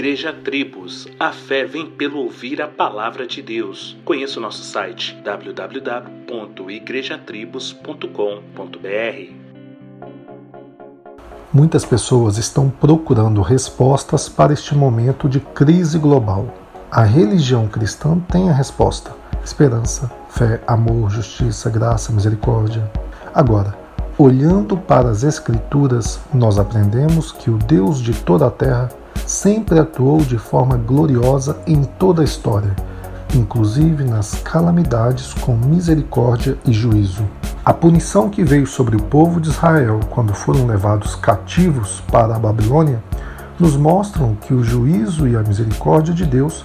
Igreja Tribos, a fé vem pelo ouvir a palavra de Deus. Conheça o nosso site www.igrejatribos.com.br. Muitas pessoas estão procurando respostas para este momento de crise global. A religião cristã tem a resposta: esperança, fé, amor, justiça, graça, misericórdia. Agora, olhando para as Escrituras, nós aprendemos que o Deus de toda a terra sempre atuou de forma gloriosa em toda a história, inclusive nas calamidades com misericórdia e juízo. A punição que veio sobre o povo de Israel quando foram levados cativos para a Babilônia nos mostram que o juízo e a misericórdia de Deus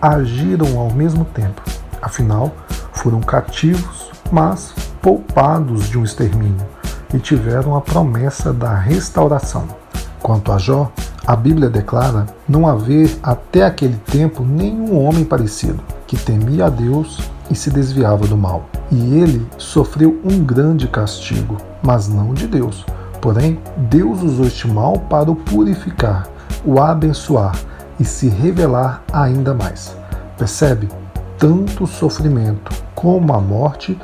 agiram ao mesmo tempo. Afinal, foram cativos, mas poupados de um extermínio e tiveram a promessa da restauração. Quanto a Jó, a Bíblia declara não haver até aquele tempo nenhum homem parecido que temia a Deus e se desviava do mal. E ele sofreu um grande castigo, mas não de Deus. Porém, Deus usou este mal para o purificar, o abençoar e se revelar ainda mais. Percebe? Tanto o sofrimento como a morte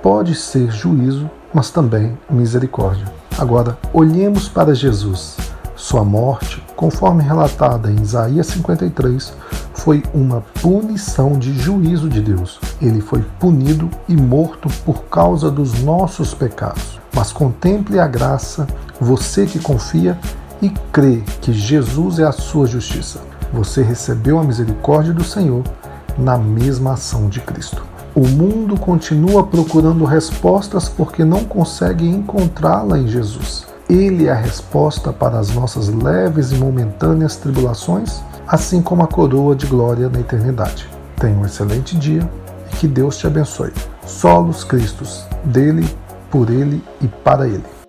pode ser juízo, mas também misericórdia. Agora, olhemos para Jesus sua morte, conforme relatada em Isaías 53, foi uma punição de juízo de Deus. Ele foi punido e morto por causa dos nossos pecados. Mas contemple a graça, você que confia e crê que Jesus é a sua justiça. Você recebeu a misericórdia do Senhor na mesma ação de Cristo. O mundo continua procurando respostas porque não consegue encontrá-la em Jesus. Ele é a resposta para as nossas leves e momentâneas tribulações, assim como a coroa de glória na eternidade. Tenha um excelente dia e que Deus te abençoe. Solos Cristos, dele, por ele e para ele.